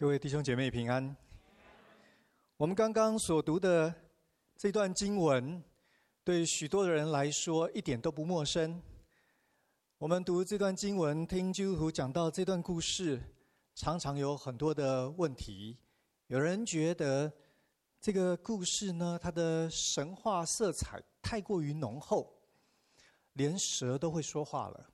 各位弟兄姐妹平安。我们刚刚所读的这段经文，对许多的人来说一点都不陌生。我们读这段经文，听基督徒讲到这段故事，常常有很多的问题。有人觉得这个故事呢，它的神话色彩太过于浓厚，连蛇都会说话了。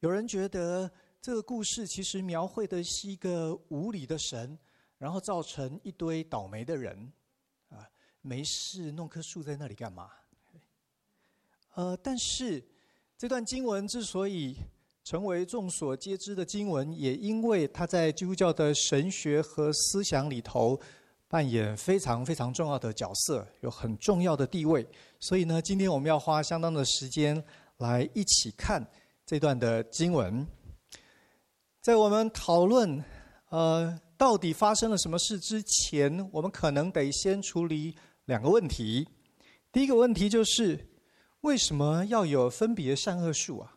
有人觉得，这个故事其实描绘的是一个无理的神，然后造成一堆倒霉的人，啊，没事弄棵树在那里干嘛？呃，但是这段经文之所以成为众所皆知的经文，也因为它在基督教的神学和思想里头扮演非常非常重要的角色，有很重要的地位。所以呢，今天我们要花相当的时间来一起看这段的经文。在我们讨论，呃，到底发生了什么事之前，我们可能得先处理两个问题。第一个问题就是，为什么要有分别善恶树啊？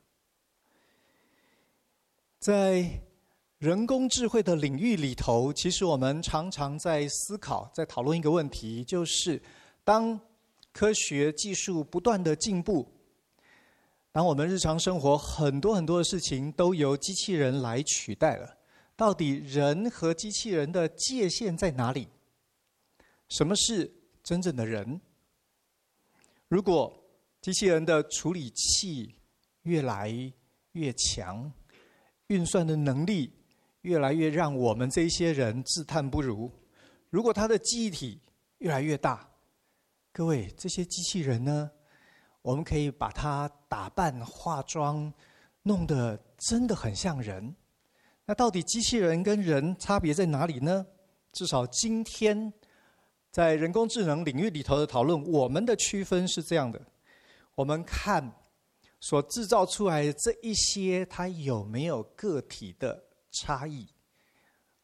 在人工智慧的领域里头，其实我们常常在思考，在讨论一个问题，就是当科学技术不断的进步。当我们日常生活很多很多的事情都由机器人来取代了，到底人和机器人的界限在哪里？什么是真正的人？如果机器人的处理器越来越强，运算的能力越来越让我们这些人自叹不如，如果它的记忆体越来越大，各位，这些机器人呢？我们可以把它打扮、化妆，弄得真的很像人。那到底机器人跟人差别在哪里呢？至少今天在人工智能领域里头的讨论，我们的区分是这样的：我们看所制造出来的这一些，它有没有个体的差异？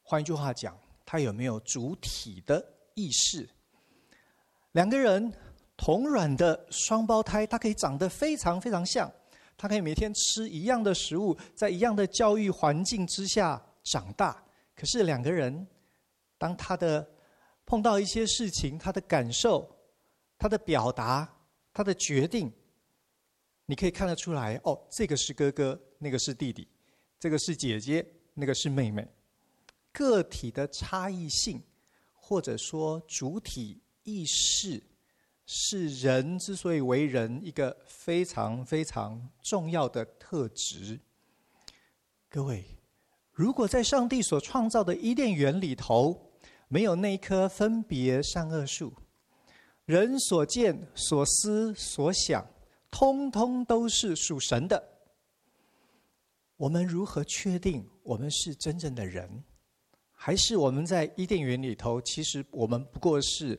换一句话讲，它有没有主体的意识？两个人。同卵的双胞胎，它可以长得非常非常像，它可以每天吃一样的食物，在一样的教育环境之下长大。可是两个人，当他的碰到一些事情，他的感受、他的表达、他的决定，你可以看得出来，哦，这个是哥哥，那个是弟弟，这个是姐姐，那个是妹妹。个体的差异性，或者说主体意识。是人之所以为人一个非常非常重要的特质。各位，如果在上帝所创造的伊甸园里头没有那棵分别善恶树，人所见所思所想，通通都是属神的。我们如何确定我们是真正的人？还是我们在伊甸园里头，其实我们不过是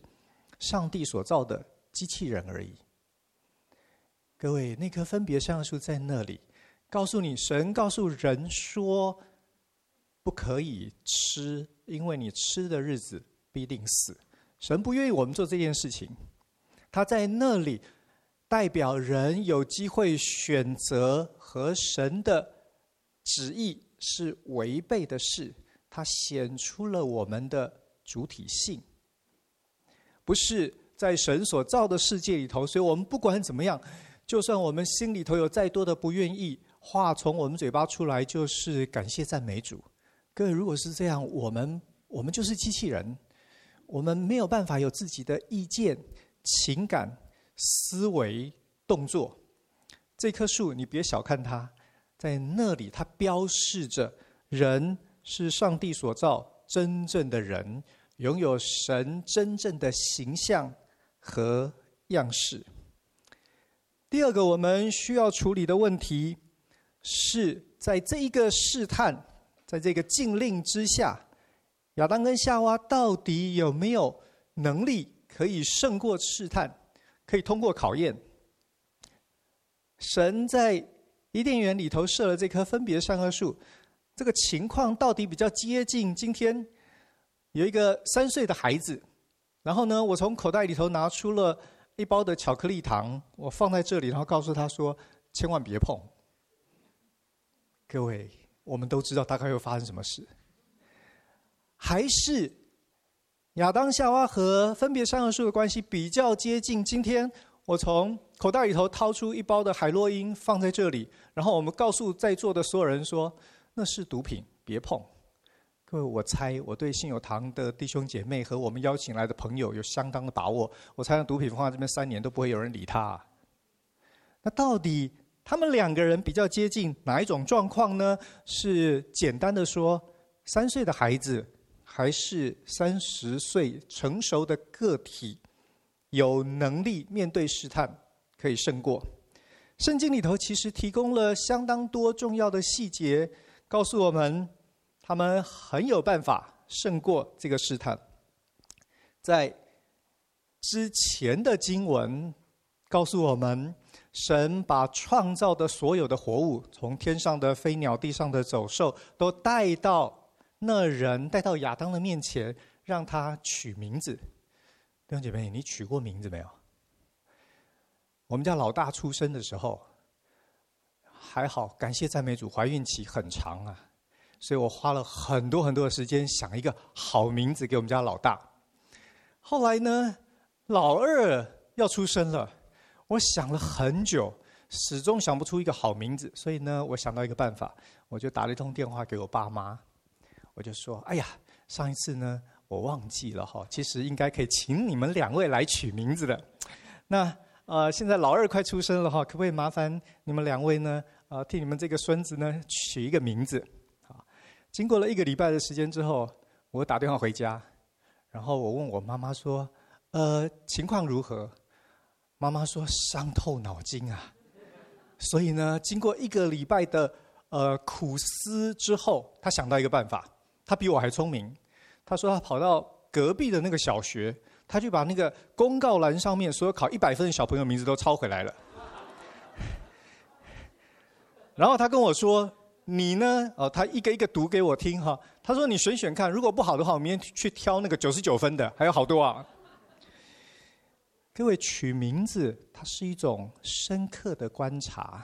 上帝所造的？机器人而已。各位，那棵分别善树在那里，告诉你，神告诉人说，不可以吃，因为你吃的日子必定死。神不愿意我们做这件事情，他在那里代表人有机会选择和神的旨意是违背的事，他显出了我们的主体性，不是。在神所造的世界里头，所以我们不管怎么样，就算我们心里头有再多的不愿意，话从我们嘴巴出来就是感谢赞美主。各位，如果是这样，我们我们就是机器人，我们没有办法有自己的意见、情感、思维、动作。这棵树，你别小看它，在那里它标示着人是上帝所造真正的人，拥有神真正的形象。和样式。第二个我们需要处理的问题是在这一个试探，在这个禁令之下，亚当跟夏娃到底有没有能力可以胜过试探，可以通过考验？神在伊甸园里头设了这棵分别善恶树，这个情况到底比较接近今天有一个三岁的孩子。然后呢，我从口袋里头拿出了一包的巧克力糖，我放在这里，然后告诉他说：“千万别碰。”各位，我们都知道大概会发生什么事。还是亚当夏娃和分别善恶树的关系比较接近？今天我从口袋里头掏出一包的海洛因放在这里，然后我们告诉在座的所有人说，那是毒品，别碰。各位，我猜我对信友堂的弟兄姐妹和我们邀请来的朋友有相当的把握。我猜，毒品放在这边三年都不会有人理他。那到底他们两个人比较接近哪一种状况呢？是简单的说，三岁的孩子还是三十岁成熟的个体，有能力面对试探，可以胜过？圣经里头其实提供了相当多重要的细节，告诉我们。他们很有办法胜过这个试探。在之前的经文告诉我们，神把创造的所有的活物，从天上的飞鸟、地上的走兽，都带到那人，带到亚当的面前，让他取名字。弟兄姐妹，你取过名字没有？我们家老大出生的时候，还好，感谢赞美主，怀孕期很长啊。所以我花了很多很多的时间想一个好名字给我们家老大。后来呢，老二要出生了，我想了很久，始终想不出一个好名字。所以呢，我想到一个办法，我就打了一通电话给我爸妈，我就说：“哎呀，上一次呢，我忘记了哈，其实应该可以请你们两位来取名字的。那呃，现在老二快出生了哈，可不可以麻烦你们两位呢，呃，替你们这个孙子呢取一个名字？”经过了一个礼拜的时间之后，我打电话回家，然后我问我妈妈说：“呃，情况如何？”妈妈说：“伤透脑筋啊。”所以呢，经过一个礼拜的呃苦思之后，她想到一个办法。她比我还聪明。她说她跑到隔壁的那个小学，她就把那个公告栏上面所有考一百分的小朋友名字都抄回来了。然后她跟我说。你呢？哦，他一个一个读给我听哈。他说：“你选选看，如果不好的话，我明天去挑那个九十九分的，还有好多啊。”各位取名字，它是一种深刻的观察，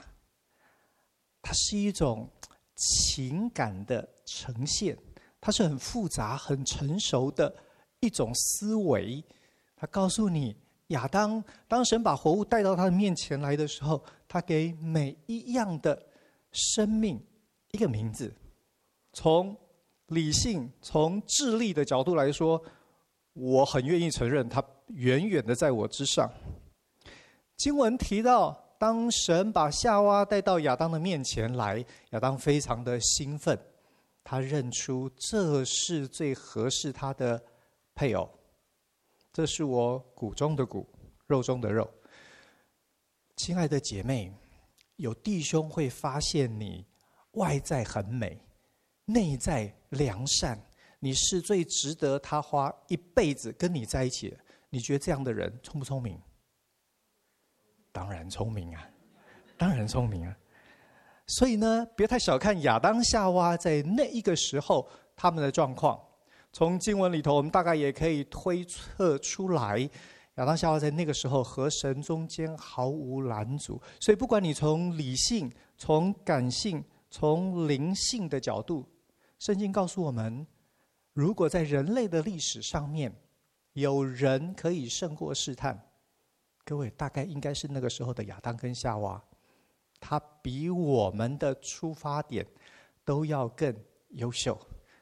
它是一种情感的呈现，它是很复杂、很成熟的一种思维。它告诉你，亚当当神把活物带到他的面前来的时候，他给每一样的生命。一个名字，从理性、从智力的角度来说，我很愿意承认他远远的在我之上。经文提到，当神把夏娃带到亚当的面前来，亚当非常的兴奋，他认出这是最合适他的配偶，这是我骨中的骨，肉中的肉。亲爱的姐妹，有弟兄会发现你。外在很美，内在良善，你是最值得他花一辈子跟你在一起的。你觉得这样的人聪不聪明？当然聪明啊，当然聪明啊。所以呢，别太小看亚当夏娃在那一个时候他们的状况。从经文里头，我们大概也可以推测出来，亚当夏娃在那个时候和神中间毫无拦阻。所以，不管你从理性、从感性，从灵性的角度，圣经告诉我们，如果在人类的历史上面，有人可以胜过试探，各位大概应该是那个时候的亚当跟夏娃，他比我们的出发点都要更优秀，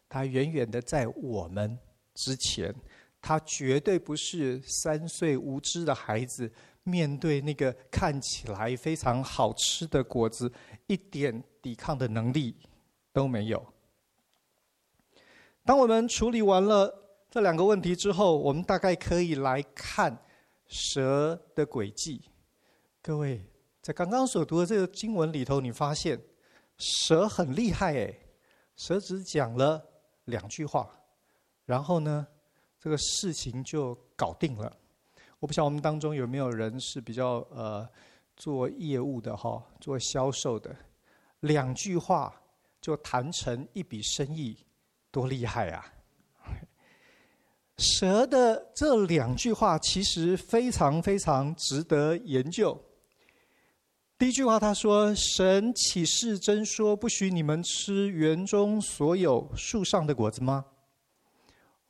他远远的在我们之前，他绝对不是三岁无知的孩子。面对那个看起来非常好吃的果子，一点抵抗的能力都没有。当我们处理完了这两个问题之后，我们大概可以来看蛇的轨迹。各位，在刚刚所读的这个经文里头，你发现蛇很厉害诶，蛇只讲了两句话，然后呢，这个事情就搞定了。我不晓得我们当中有没有人是比较呃做业务的哈，做销售的，两句话就谈成一笔生意，多厉害啊！蛇的这两句话其实非常非常值得研究。第一句话他说：“神岂是真说不许你们吃园中所有树上的果子吗？”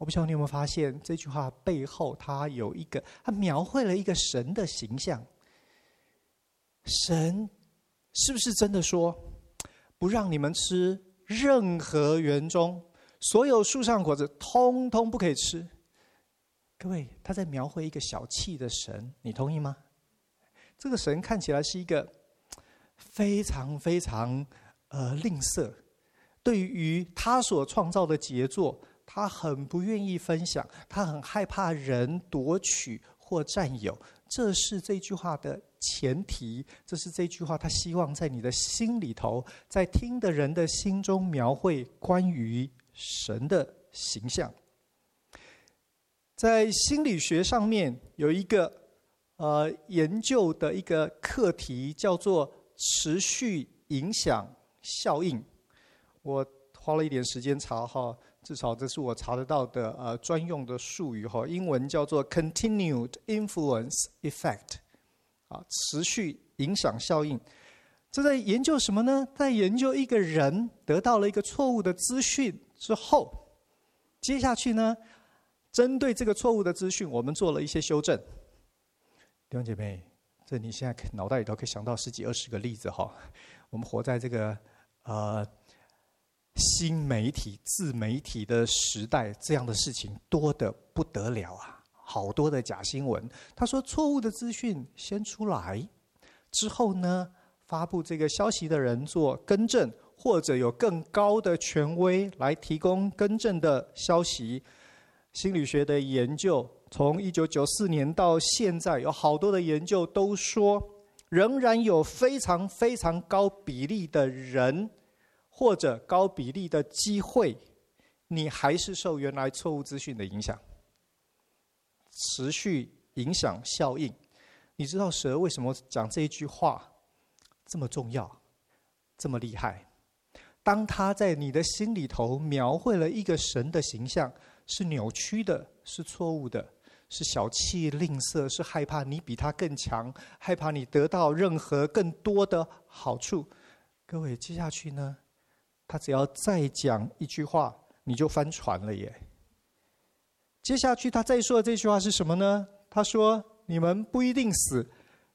我不知道你有没有发现，这句话背后它有一个，它描绘了一个神的形象。神是不是真的说，不让你们吃任何园中所有树上果子，通通不可以吃？各位，他在描绘一个小气的神，你同意吗？这个神看起来是一个非常非常呃吝啬，对于他所创造的杰作，他很不愿意分享，他很害怕人夺取或占有。这是这句话的前提，这是这句话他希望在你的心里头，在听的人的心中描绘关于神的形象。在心理学上面有一个。呃，研究的一个课题叫做持续影响效应。我花了一点时间查哈，至少这是我查得到的呃专用的术语哈，英文叫做 continued influence effect，啊，持续影响效应。这在研究什么呢？在研究一个人得到了一个错误的资讯之后，接下去呢，针对这个错误的资讯，我们做了一些修正。弟兄姐妹，这你现在脑袋里头可以想到十几二十个例子哈。我们活在这个呃新媒体、自媒体的时代，这样的事情多得不得了啊！好多的假新闻。他说错误的资讯先出来之后呢，发布这个消息的人做更正，或者有更高的权威来提供更正的消息。心理学的研究。从一九九四年到现在，有好多的研究都说，仍然有非常非常高比例的人，或者高比例的机会，你还是受原来错误资讯的影响。持续影响效应，你知道蛇为什么讲这一句话这么重要，这么厉害？当他在你的心里头描绘了一个神的形象，是扭曲的，是错误的。是小气吝啬，是害怕你比他更强，害怕你得到任何更多的好处。各位，接下去呢，他只要再讲一句话，你就翻船了耶。接下去他再说的这句话是什么呢？他说：“你们不一定死，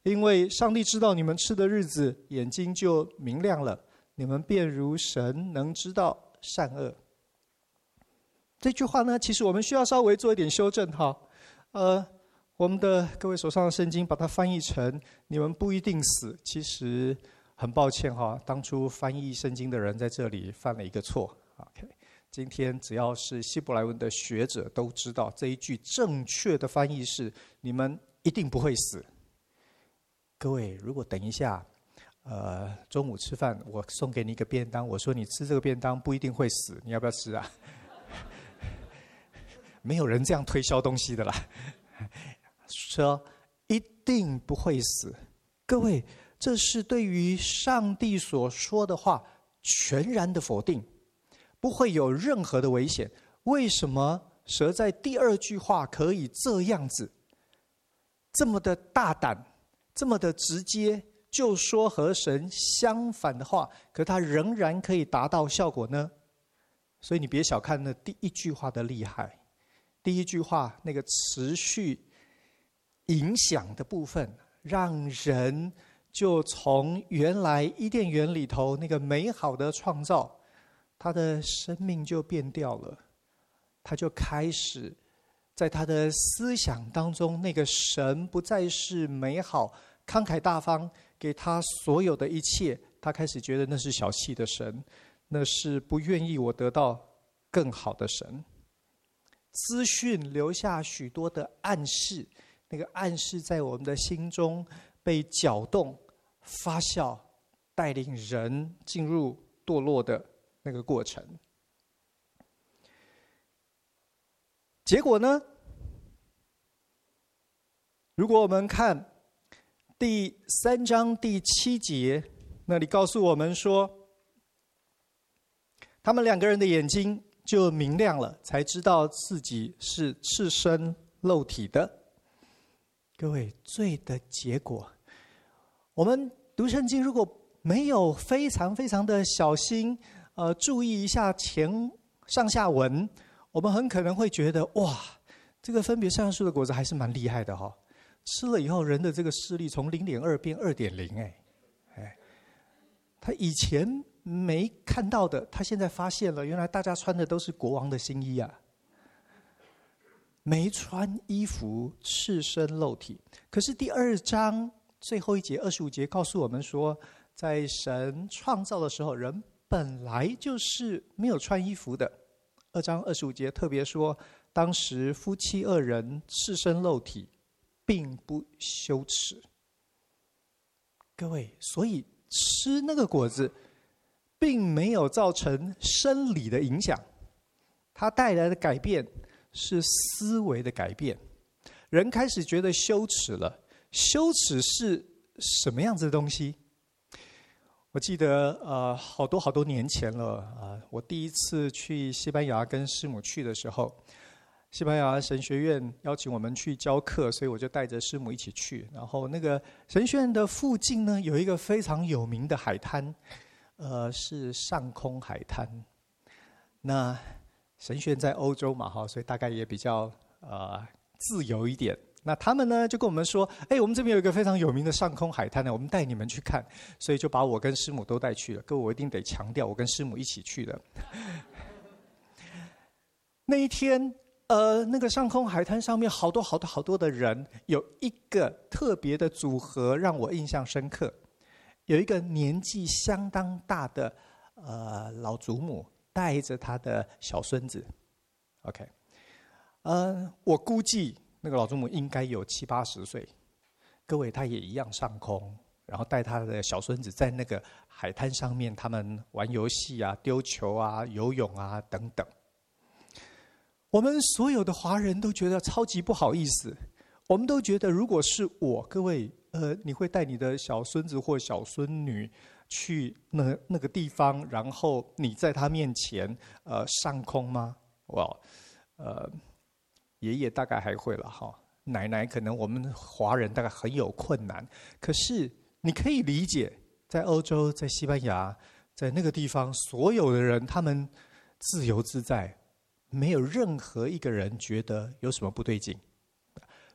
因为上帝知道你们吃的日子，眼睛就明亮了，你们便如神，能知道善恶。”这句话呢，其实我们需要稍微做一点修正哈。呃，我们的各位手上的圣经把它翻译成“你们不一定死”，其实很抱歉哈，当初翻译圣经的人在这里犯了一个错。OK，今天只要是希伯来文的学者都知道这一句正确的翻译是“你们一定不会死”。各位，如果等一下，呃，中午吃饭我送给你一个便当，我说你吃这个便当不一定会死，你要不要吃啊？没有人这样推销东西的啦，说一定不会死。各位，这是对于上帝所说的话全然的否定，不会有任何的危险。为什么蛇在第二句话可以这样子，这么的大胆，这么的直接，就说和神相反的话，可它仍然可以达到效果呢？所以你别小看那第一句话的厉害。第一句话那个持续影响的部分，让人就从原来伊甸园里头那个美好的创造，他的生命就变掉了，他就开始在他的思想当中，那个神不再是美好、慷慨大方，给他所有的一切，他开始觉得那是小气的神，那是不愿意我得到更好的神。资讯留下许多的暗示，那个暗示在我们的心中被搅动、发酵，带领人进入堕落的那个过程。结果呢？如果我们看第三章第七节，那里告诉我们说，他们两个人的眼睛。就明亮了，才知道自己是赤身露体的。各位，罪的结果，我们读圣经如果没有非常非常的小心，呃，注意一下前上下文，我们很可能会觉得哇，这个分别善恶的果子还是蛮厉害的哈、吃了以后，人的这个视力从零点二变二点零，哎，哎，他以前没看到的，他现在发现了，原来大家穿的都是国王的新衣啊，没穿衣服，赤身露体。可是第二章最后一节二十五节告诉我们说，在神创造的时候，人本来就是没有穿衣服的。二章二十五节特别说，当时夫妻二人赤身露体。并不羞耻，各位，所以吃那个果子，并没有造成生理的影响，它带来的改变是思维的改变。人开始觉得羞耻了，羞耻是什么样子的东西？我记得，呃，好多好多年前了啊，我第一次去西班牙跟师母去的时候。西班牙神学院邀请我们去教课，所以我就带着师母一起去。然后那个神学院的附近呢，有一个非常有名的海滩，呃，是上空海滩。那神学院在欧洲嘛，哈，所以大概也比较呃自由一点。那他们呢就跟我们说：“哎，我们这边有一个非常有名的上空海滩呢，我们带你们去看。”所以就把我跟师母都带去了。各位，我一定得强调，我跟师母一起去的。那一天。呃，那个上空海滩上面好多好多好多的人，有一个特别的组合让我印象深刻。有一个年纪相当大的呃老祖母带着他的小孙子，OK，呃，我估计那个老祖母应该有七八十岁。各位，他也一样上空，然后带他的小孙子在那个海滩上面，他们玩游戏啊、丢球啊、游泳啊等等。我们所有的华人都觉得超级不好意思，我们都觉得如果是我，各位，呃，你会带你的小孙子或小孙女去那那个地方，然后你在他面前，呃，上空吗？哇，呃，爷爷大概还会了哈，奶奶可能我们华人大概很有困难，可是你可以理解，在欧洲，在西班牙，在那个地方，所有的人他们自由自在。没有任何一个人觉得有什么不对劲，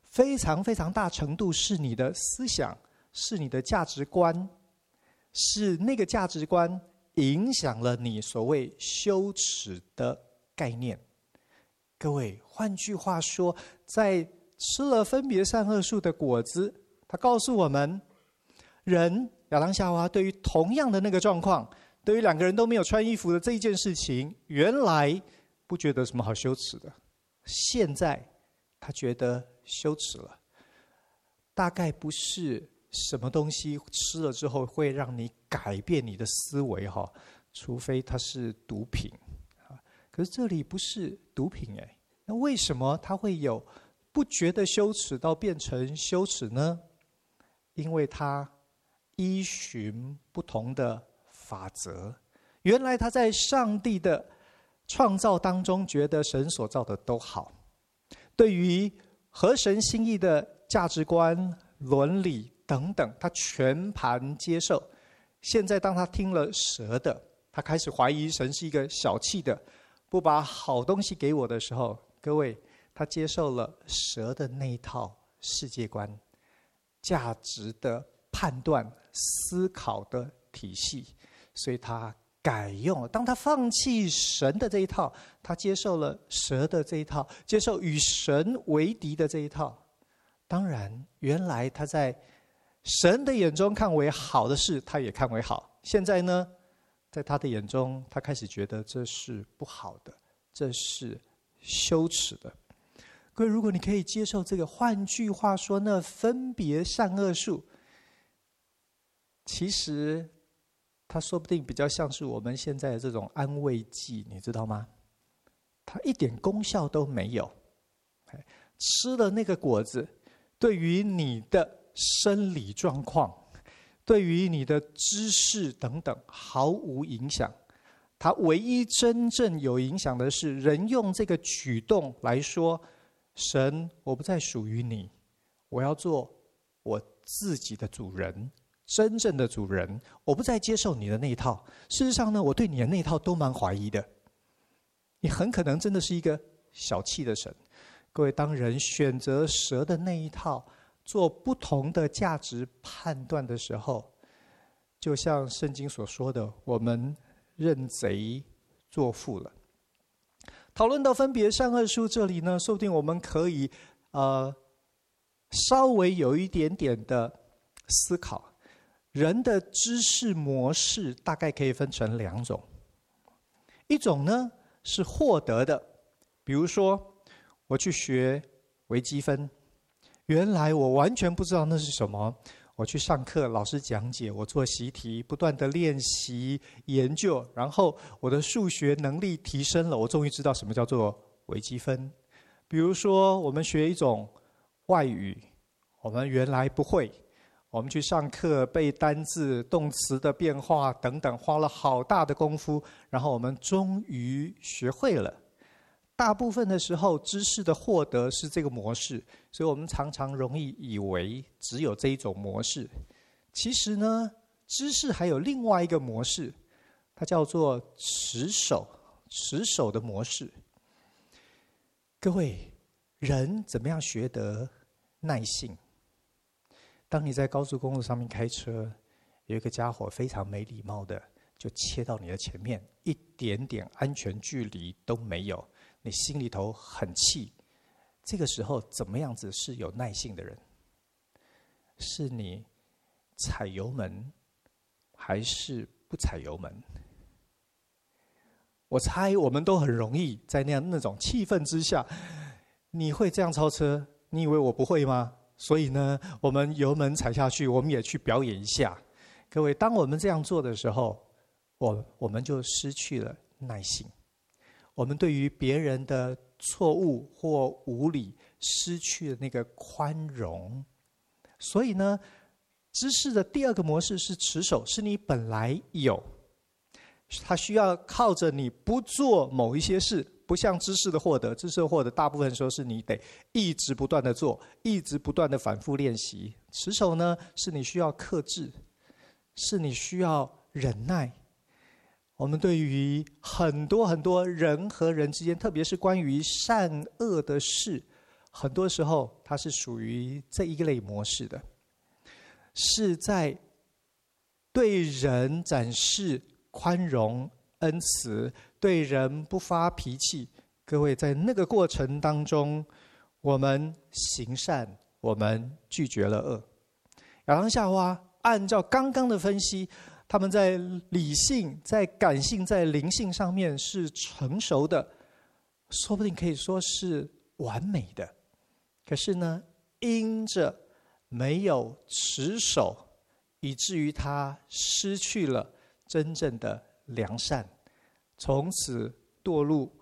非常非常大程度是你的思想，是你的价值观，是那个价值观影响了你所谓羞耻的概念。各位，换句话说，在吃了分别善恶树的果子，他告诉我们，人亚当夏娃对于同样的那个状况，对于两个人都没有穿衣服的这一件事情，原来。不觉得什么好羞耻的，现在他觉得羞耻了。大概不是什么东西吃了之后会让你改变你的思维哈，除非它是毒品。可是这里不是毒品哎，那为什么他会有不觉得羞耻到变成羞耻呢？因为他依循不同的法则。原来他在上帝的。创造当中，觉得神所造的都好，对于合神心意的价值观、伦理等等，他全盘接受。现在，当他听了蛇的，他开始怀疑神是一个小气的，不把好东西给我的时候，各位，他接受了蛇的那一套世界观、价值的判断、思考的体系，所以他。改用，当他放弃神的这一套，他接受了蛇的这一套，接受与神为敌的这一套。当然，原来他在神的眼中看为好的事，他也看为好。现在呢，在他的眼中，他开始觉得这是不好的，这是羞耻的。各位，如果你可以接受这个，换句话说，那分别善恶术，其实。它说不定比较像是我们现在的这种安慰剂，你知道吗？它一点功效都没有。吃了那个果子，对于你的生理状况，对于你的知识等等毫无影响。它唯一真正有影响的是，人用这个举动来说：“神，我不再属于你，我要做我自己的主人。”真正的主人，我不再接受你的那一套。事实上呢，我对你的那一套都蛮怀疑的。你很可能真的是一个小气的神。各位，当人选择蛇的那一套，做不同的价值判断的时候，就像圣经所说的，我们认贼作父了。讨论到分别善恶书这里呢，说不定我们可以呃稍微有一点点的思考。人的知识模式大概可以分成两种，一种呢是获得的，比如说我去学微积分，原来我完全不知道那是什么。我去上课，老师讲解，我做习题，不断的练习研究，然后我的数学能力提升了，我终于知道什么叫做微积分。比如说，我们学一种外语，我们原来不会，我们去上课背单字、动词的变化等等，花了好大的功夫，然后我们终于学会了。大部分的时候，知识的获得是这个模式，所以我们常常容易以为只有这一种模式。其实呢，知识还有另外一个模式，它叫做持守、持守的模式。各位，人怎么样学得耐性？当你在高速公路上面开车，有一个家伙非常没礼貌的就切到你的前面，一点点安全距离都没有。你心里头很气，这个时候怎么样子是有耐性的人？是你踩油门，还是不踩油门？我猜我们都很容易在那样那种气氛之下，你会这样超车？你以为我不会吗？所以呢，我们油门踩下去，我们也去表演一下。各位，当我们这样做的时候，我我们就失去了耐性。我们对于别人的错误或无理失去了那个宽容，所以呢，知识的第二个模式是持守，是你本来有，它需要靠着你不做某一些事，不像知识的获得，知识的获得大部分时候是你得一直不断的做，一直不断的反复练习。持守呢，是你需要克制，是你需要忍耐。我们对于很多很多人和人之间，特别是关于善恶的事，很多时候它是属于这一类模式的，是在对人展示宽容、恩慈，对人不发脾气。各位，在那个过程当中，我们行善，我们拒绝了恶。亚当夏娃按照刚刚的分析。他们在理性、在感性、在灵性上面是成熟的，说不定可以说是完美的。可是呢，因着没有持守，以至于他失去了真正的良善，从此堕入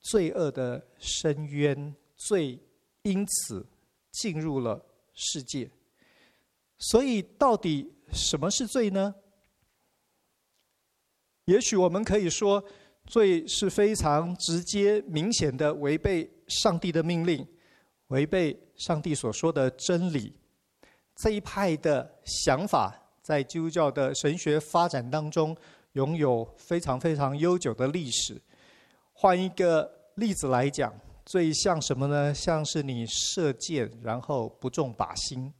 罪恶的深渊，罪因此进入了世界。所以，到底什么是罪呢？也许我们可以说，罪是非常直接、明显的违背上帝的命令，违背上帝所说的真理。这一派的想法在基督教的神学发展当中，拥有非常非常悠久的历史。换一个例子来讲，最像什么呢？像是你射箭，然后不中靶心，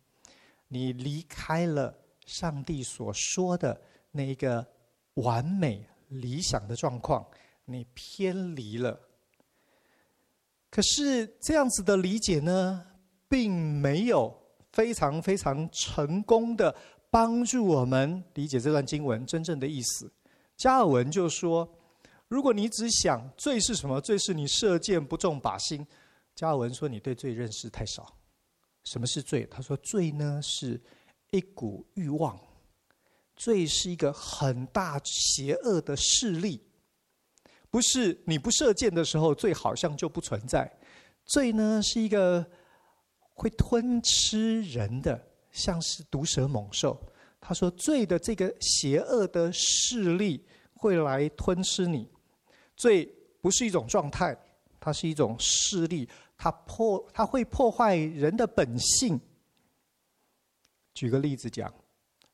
你离开了上帝所说的那一个。完美理想的状况，你偏离了。可是这样子的理解呢，并没有非常非常成功的帮助我们理解这段经文真正的意思。加尔文就说：“如果你只想罪是什么，罪是你射箭不中靶心。”加尔文说：“你对罪认识太少。什么是罪？他说：罪呢是一股欲望。”罪是一个很大邪恶的势力，不是你不射箭的时候，罪好像就不存在。罪呢是一个会吞吃人的，像是毒蛇猛兽。他说，罪的这个邪恶的势力会来吞吃你。罪不是一种状态，它是一种势力，它破，它会破坏人的本性。举个例子讲。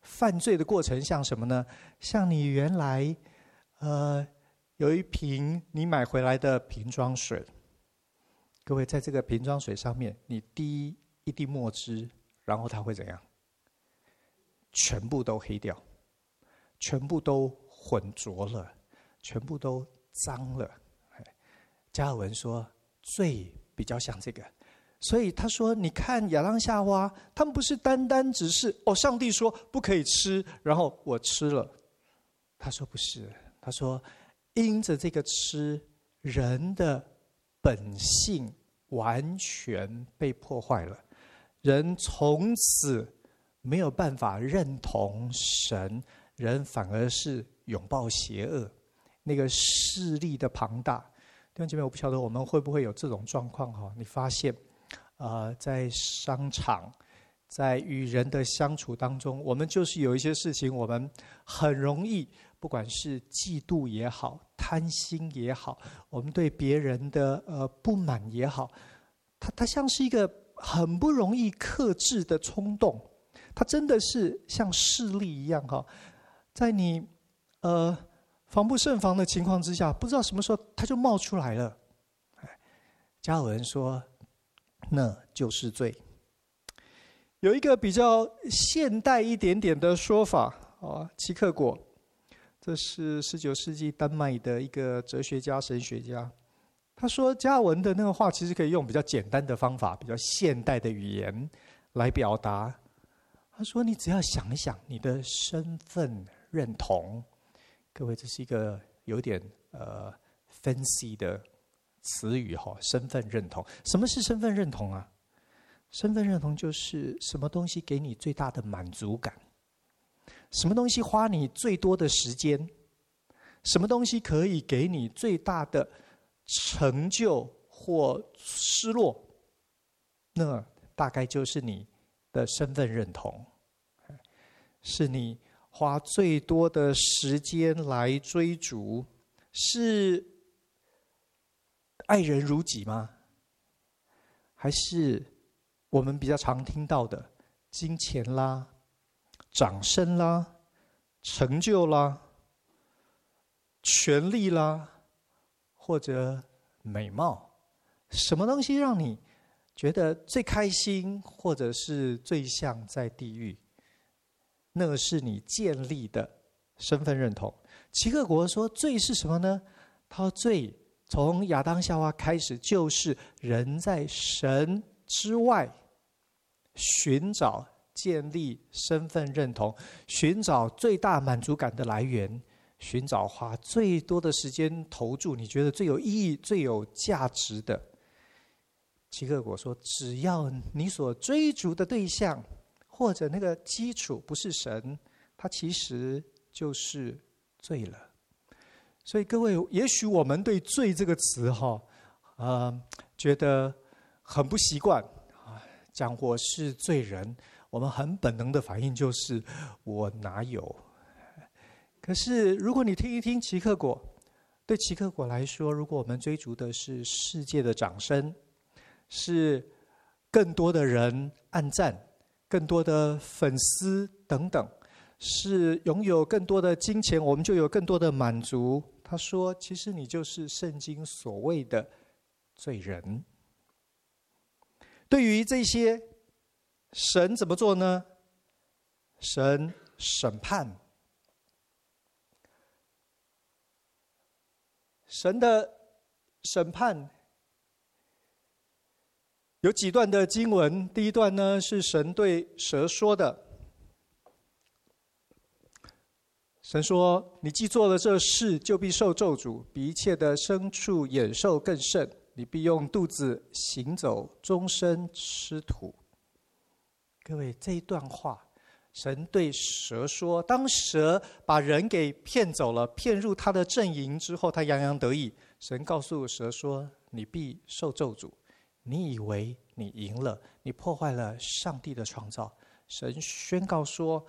犯罪的过程像什么呢？像你原来，呃，有一瓶你买回来的瓶装水，各位在这个瓶装水上面，你滴一滴墨汁，然后它会怎样？全部都黑掉，全部都混浊了，全部都脏了。加尔文说，罪比较像这个，所以他说：“你看亚当夏娃，他们不是单单只是哦，上帝说不可以吃，然后我吃了。”他说不是，他说因着这个吃，人的本性完全被破坏了，人从此没有办法认同神，人反而是拥抱邪恶，那个势力的庞大。弟兄姐妹，我不晓得我们会不会有这种状况哈？你发现，呃，在商场，在与人的相处当中，我们就是有一些事情，我们很容易，不管是嫉妒也好，贪心也好，我们对别人的呃不满也好，它它像是一个很不容易克制的冲动，它真的是像势力一样哈，在你呃。防不胜防的情况之下，不知道什么时候它就冒出来了。加尔文说：“那就是罪。”有一个比较现代一点点的说法啊，齐克果，这是十九世纪丹麦的一个哲学家、神学家。他说加文的那个话其实可以用比较简单的方法、比较现代的语言来表达。他说：“你只要想一想你的身份认同。”各位，这是一个有点呃 fancy 的词语哈，身份认同。什么是身份认同啊？身份认同就是什么东西给你最大的满足感？什么东西花你最多的时间？什么东西可以给你最大的成就或失落？那大概就是你的身份认同，是你。花最多的时间来追逐，是爱人如己吗？还是我们比较常听到的金钱啦、掌声啦、成就啦、权力啦，或者美貌？什么东西让你觉得最开心，或者是最像在地狱？那个是你建立的身份认同。齐克国说：“罪是什么呢？他说罪从亚当夏娃开始，就是人在神之外寻找建立身份认同，寻找最大满足感的来源，寻找花最多的时间投注，你觉得最有意义、最有价值的。”齐克果说：“只要你所追逐的对象。”或者那个基础不是神，它其实就是罪了。所以各位，也许我们对“罪”这个词哈，呃，觉得很不习惯啊。讲我是罪人，我们很本能的反应就是我哪有？可是如果你听一听奇克果，对奇克果来说，如果我们追逐的是世界的掌声，是更多的人按赞。更多的粉丝等等，是拥有更多的金钱，我们就有更多的满足。他说：“其实你就是圣经所谓的罪人。”对于这些，神怎么做呢？神审判，神的审判。有几段的经文，第一段呢是神对蛇说的。神说：“你既做了这事，就必受咒诅，比一切的牲畜、野兽更甚。你必用肚子行走，终身吃土。”各位，这一段话，神对蛇说：“当蛇把人给骗走了，骗入他的阵营之后，他洋洋得意。神告诉蛇说：‘你必受咒诅。’”你以为你赢了，你破坏了上帝的创造。神宣告说：“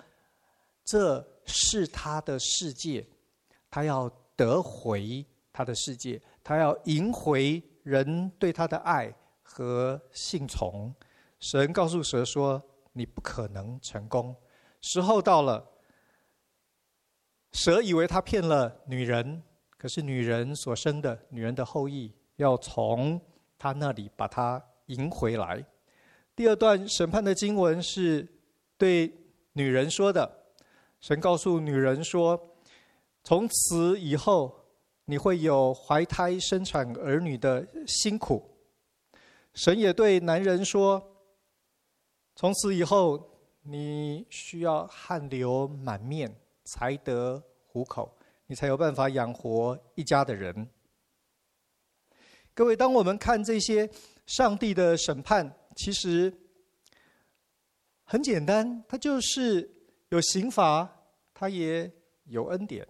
这是他的世界，他要得回他的世界，他要赢回人对他的爱和信从。”神告诉蛇说：“你不可能成功。”时候到了，蛇以为他骗了女人，可是女人所生的女人的后裔要从他那里把他赢回来。第二段审判的经文是对女人说的，神告诉女人说：“从此以后，你会有怀胎生产儿女的辛苦。”神也对男人说：“从此以后，你需要汗流满面才得糊口，你才有办法养活一家的人。”各位，当我们看这些上帝的审判，其实很简单，它就是有刑罚，他也有恩典。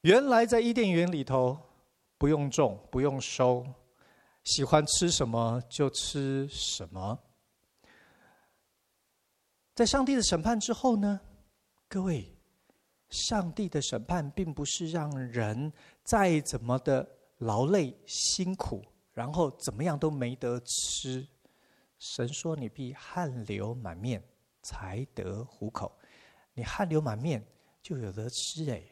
原来在伊甸园里头，不用种，不用收。喜欢吃什么就吃什么。在上帝的审判之后呢？各位，上帝的审判并不是让人再怎么的劳累辛苦，然后怎么样都没得吃。神说：“你必汗流满面才得糊口。”你汗流满面就有得吃，哎，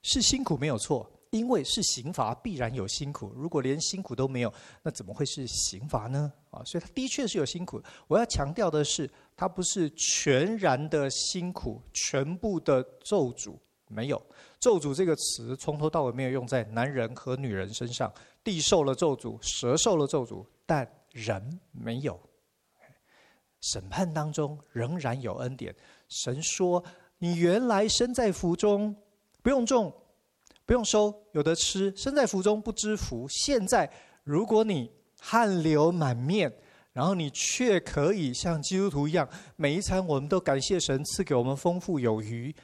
是辛苦没有错。因为是刑罚，必然有辛苦。如果连辛苦都没有，那怎么会是刑罚呢？啊，所以他的确是有辛苦。我要强调的是，他不是全然的辛苦，全部的咒诅没有。咒诅这个词从头到尾没有用在男人和女人身上。地受了咒诅，蛇受了咒诅，但人没有。审判当中仍然有恩典。神说：“你原来身在福中，不用种。”不用收，有的吃。身在福中不知福。现在，如果你汗流满面，然后你却可以像基督徒一样，每一餐我们都感谢神赐给我们丰富有余。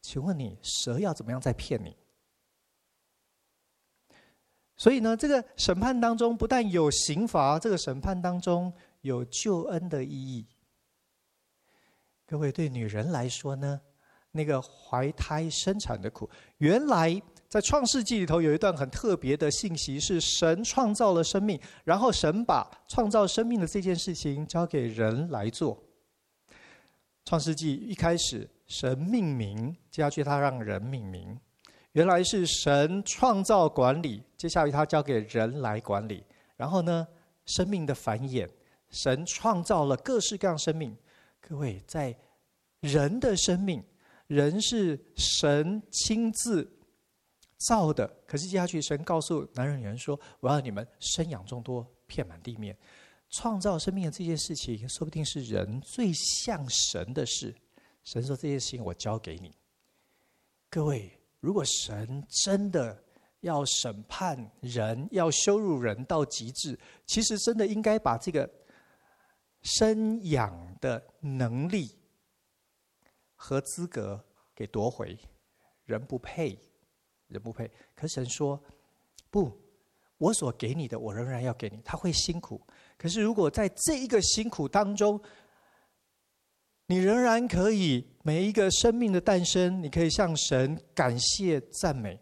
请问你，蛇要怎么样再骗你？所以呢，这个审判当中不但有刑罚，这个审判当中有救恩的意义。各位，对女人来说呢，那个怀胎生产的苦，原来。在创世纪里头有一段很特别的信息，是神创造了生命，然后神把创造生命的这件事情交给人来做。创世纪一开始，神命名，接下去他让人命名。原来是神创造管理，接下去他交给人来管理。然后呢，生命的繁衍，神创造了各式各样生命。各位，在人的生命，人是神亲自。造的，可是接下去，神告诉男人女人说：“我要你们生养众多，遍满地面。”创造生命的这件事情，说不定是人最像神的事。神说：“这件事情我交给你。”各位，如果神真的要审判人，要羞辱人到极致，其实真的应该把这个生养的能力和资格给夺回。人不配。人不配，可神说：“不，我所给你的，我仍然要给你。他会辛苦，可是如果在这一个辛苦当中，你仍然可以每一个生命的诞生，你可以向神感谢赞美。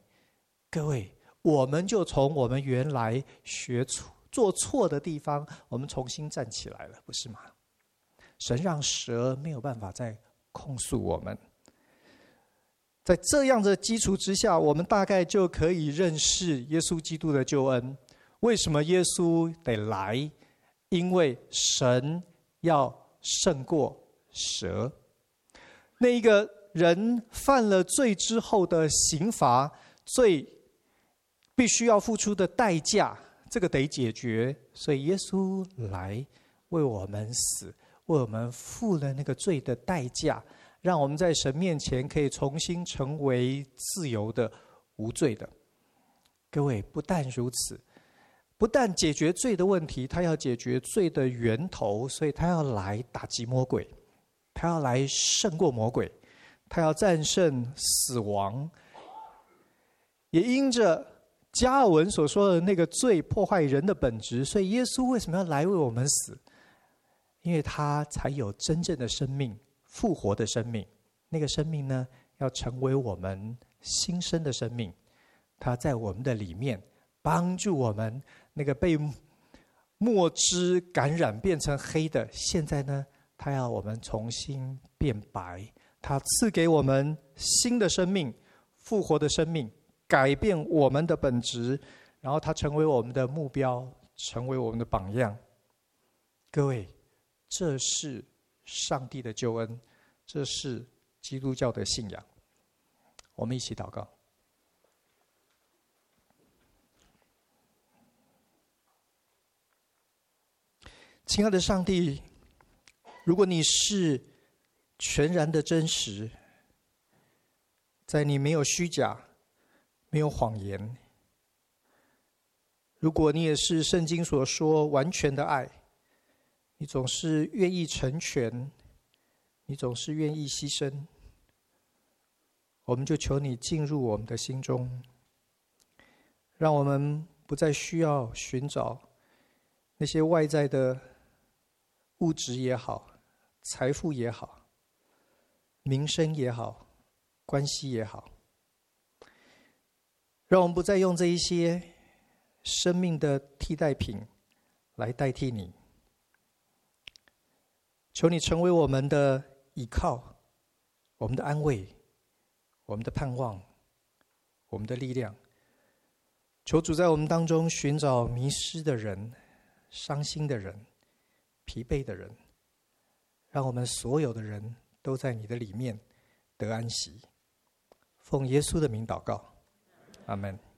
各位，我们就从我们原来学处做错的地方，我们重新站起来了，不是吗？神让蛇没有办法再控诉我们。”在这样的基础之下，我们大概就可以认识耶稣基督的救恩。为什么耶稣得来？因为神要胜过蛇。那一个人犯了罪之后的刑罚，罪必须要付出的代价，这个得解决。所以耶稣来为我们死，为我们付了那个罪的代价。让我们在神面前可以重新成为自由的、无罪的。各位，不但如此，不但解决罪的问题，他要解决罪的源头，所以他要来打击魔鬼，他要来胜过魔鬼，他要战胜死亡。也因着加尔文所说的那个罪破坏人的本质，所以耶稣为什么要来为我们死？因为他才有真正的生命。复活的生命，那个生命呢，要成为我们新生的生命。它在我们的里面，帮助我们那个被墨汁感染变成黑的，现在呢，它要我们重新变白。它赐给我们新的生命，复活的生命，改变我们的本质，然后他成为我们的目标，成为我们的榜样。各位，这是上帝的救恩，这是基督教的信仰。我们一起祷告。亲爱的上帝，如果你是全然的真实，在你没有虚假，没有谎言。如果你也是圣经所说完全的爱，你总是愿意成全，你总是愿意牺牲，我们就求你进入我们的心中，让我们不再需要寻找那些外在的物质也好，财富也好，名声也好。关系也好，让我们不再用这一些生命的替代品来代替你。求你成为我们的依靠，我们的安慰，我们的盼望，我们的力量。求主在我们当中寻找迷失的人、伤心的人、疲惫的人，让我们所有的人都在你的里面得安息。奉耶稣的名祷告，阿门。